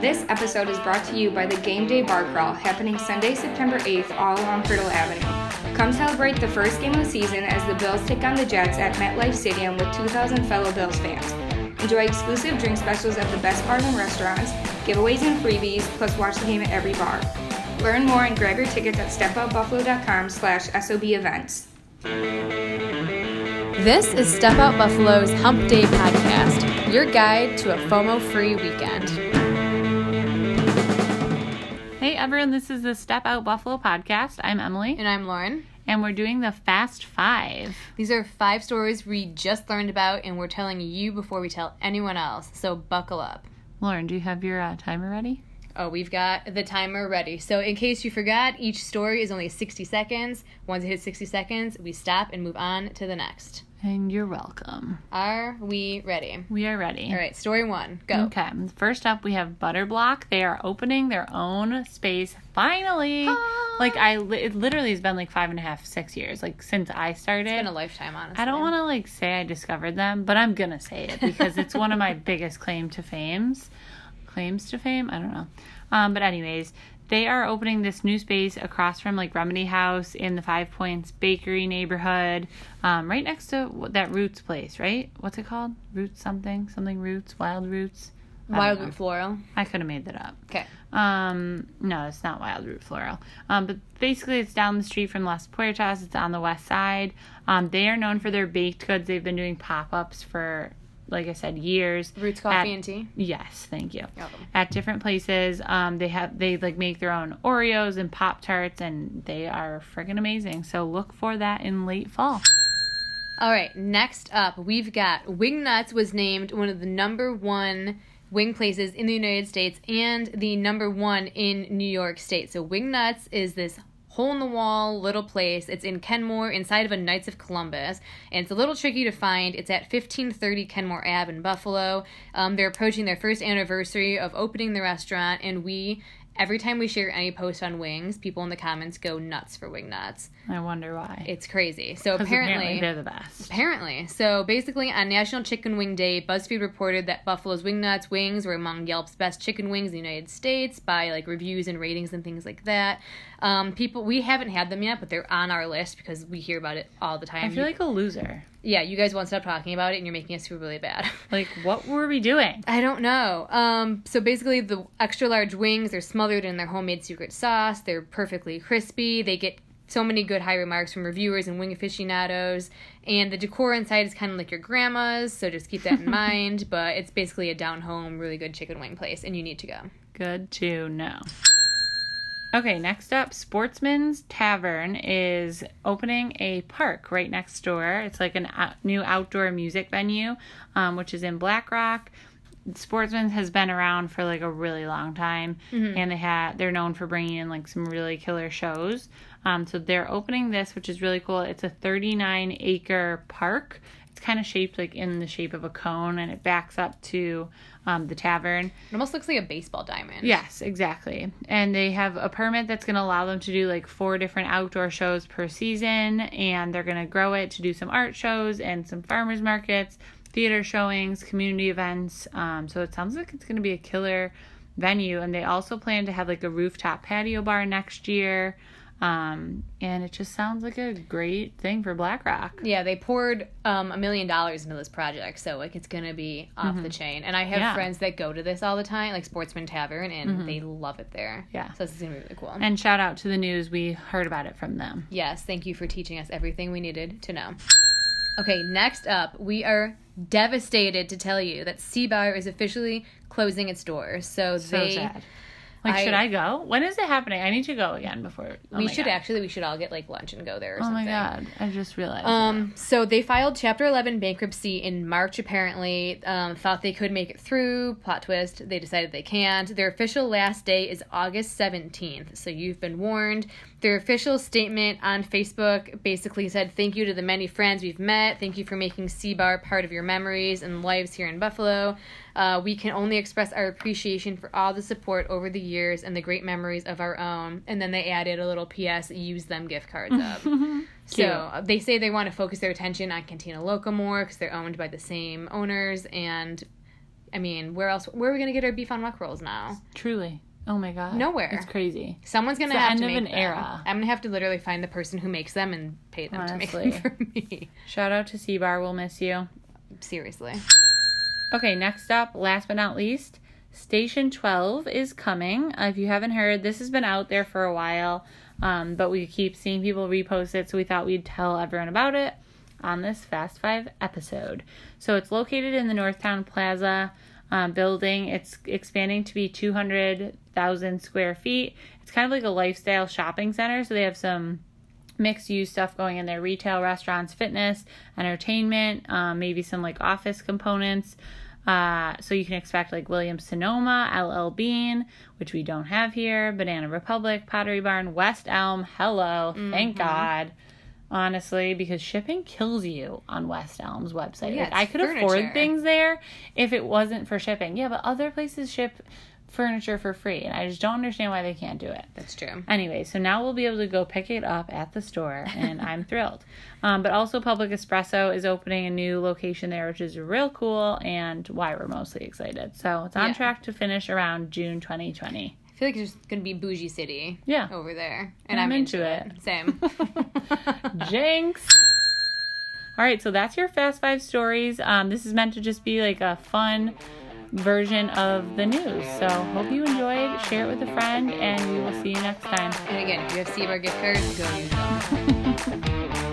This episode is brought to you by the Game Day Bar Crawl happening Sunday, September 8th, all along Hertel Avenue. Come celebrate the first game of the season as the Bills take on the Jets at MetLife Stadium with 2,000 fellow Bills fans. Enjoy exclusive drink specials at the best bars and restaurants, giveaways and freebies, plus watch the game at every bar. Learn more and grab your tickets at stepoutbuffalo.com slash SOB events. This is Step Out Buffalo's Hump Day podcast, your guide to a FOMO free weekend. Everyone, this is the Step Out Buffalo podcast. I'm Emily, And I'm Lauren. and we're doing the Fast Five. These are five stories we just learned about, and we're telling you before we tell anyone else, so buckle up. Lauren, do you have your uh, timer ready? Oh, we've got the timer ready. So, in case you forgot, each story is only 60 seconds. Once it hits 60 seconds, we stop and move on to the next. And you're welcome. Are we ready? We are ready. All right, story one, go. Okay. First up, we have Butterblock. They are opening their own space finally. Ah. Like I, it literally has been like five and a half, six years. Like since I started. It's been a lifetime, honestly. I don't want to like say I discovered them, but I'm gonna say it because it's one of my biggest claim to fames. Claims to fame? I don't know. Um, but anyways, they are opening this new space across from like Remedy House in the Five Points Bakery neighborhood, um, right next to that Roots place, right? What's it called? Roots something? Something Roots? Wild Roots? Wild. Root Floral. I could have made that up. Okay. Um, no, it's not Wild Root Floral. Um, but basically, it's down the street from Las Puertas. It's on the west side. Um, they are known for their baked goods. They've been doing pop ups for, like I said, years. Roots Coffee At- and Tea. Yes, thank you. At different places, um, they have they like make their own Oreos and Pop Tarts, and they are friggin' amazing. So look for that in late fall. All right, next up, we've got Wingnuts was named one of the number one wing places in the United States and the number one in New York State. So Wingnuts is this hole in the wall little place. It's in Kenmore inside of a Knights of Columbus, and it's a little tricky to find. It's at 1530 Kenmore Ave in Buffalo. Um, they're approaching their first anniversary of opening the restaurant, and we. Every time we share any post on wings, people in the comments go nuts for Wingnuts. I wonder why. It's crazy. So apparently they're the best. Apparently. So basically, on National Chicken Wing Day, BuzzFeed reported that Buffalo's Wingnuts wings were among Yelp's best chicken wings in the United States by like reviews and ratings and things like that. Um, people, we haven't had them yet, but they're on our list because we hear about it all the time. I feel like a loser. Yeah, you guys won't stop talking about it, and you're making us feel really bad. Like, what were we doing? I don't know. Um, so basically, the extra large wings are smothered in their homemade secret sauce. They're perfectly crispy. They get so many good high remarks from reviewers and wing aficionados. And the decor inside is kind of like your grandma's, so just keep that in mind. But it's basically a down home, really good chicken wing place, and you need to go. Good to know. Okay, next up, Sportsman's Tavern is opening a park right next door. It's like a out- new outdoor music venue, um, which is in Black Rock. Sportsman's has been around for like a really long time, and they had they're known for bringing in like some really killer shows. Um, so they're opening this, which is really cool. It's a 39 acre park. It's kind of shaped like in the shape of a cone, and it backs up to um, the tavern. It almost looks like a baseball diamond. Yes, exactly. And they have a permit that's going to allow them to do like four different outdoor shows per season. And they're going to grow it to do some art shows and some farmers markets, theater showings, community events. Um, so it sounds like it's going to be a killer venue. And they also plan to have like a rooftop patio bar next year. Um, and it just sounds like a great thing for Black Rock. Yeah, they poured um, a million dollars into this project, so like it's gonna be off the chain. And I have Yeah. friends that go to this all the time, like Sportsman Tavern, and they love it there. Yeah. so this is gonna be really cool. And shout out to the news. We heard about it from them. Yes, thank you for teaching us everything we needed to know. Okay, next up, we are devastated to tell you that Seabar is officially closing its doors. So, So they sad. Like, I- should I go? When is it happening? I need to go again before. oh we should God. actually we should all get like lunch and go there or Oh something. my god! I just realized. Um, so they filed Chapter 11 bankruptcy in March, apparently. Um, thought they could make it through. Plot twist, they decided they can't. Their official last day is August 17th, so you've been warned. Their official statement on Facebook basically said, Thank you to the many friends we've met. Thank you for making Seabar part of your memories and lives here in Buffalo. Uh, we can only express our appreciation for all the support over the years and the great memories of our own. And then they added a little PS, use them gift cards up. So they say they want to focus their attention on Cantina Loco more because they're owned by the same owners, and I mean, where else? Where are we gonna get our beef on muck rolls now? Truly. Oh my god. Nowhere. It's crazy. Someone's gonna It's have end to of make an them. era. I'm gonna have to literally find the person who makes them and pay them Honestly. to make them for me. Shout out to Seabar. We'll miss you. Seriously. Okay, next up, last but not least, Station 12 is coming. Uh, if you haven't heard, this has been out there for a while, um, but we keep seeing people repost it, so we thought we'd tell everyone about it on this Fast Five episode. So it's located in the Northtown Plaza um, building. It's expanding to be 200,000 square feet. It's kind of like a lifestyle shopping center, so they have some mixed use stuff going in there retail, restaurants, fitness, entertainment, um, maybe some like office components. Uh, so you can expect like Williams Sonoma, LL Bean, which we don't have here, Banana Republic, Pottery Barn, West Elm. Hello, thank God. Honestly, because shipping kills you on West Elm's website. Yeah, like, I could furniture. afford things there if it wasn't for shipping. Yeah, but other places ship furniture for free, and I just don't understand why they can't do it. That's true. Anyway, so now we'll be able to go pick it up at the store, and I'm thrilled. Um, but also, Public Espresso is opening a new location there, which is real cool, and why we're mostly excited. So it's on Yeah. track to finish around June 2020. I feel like it's just gonna be bougie city. Yeah. Over there, And and I'm, I'm into, into it. Same. Jinx! All right, so that's your Fast Five stories. Um, this is meant to just be like a fun version of the news. So hope you enjoyed. Share it with a friend, and we will see you next time. and again, if you have Seabar gift cards, go use them.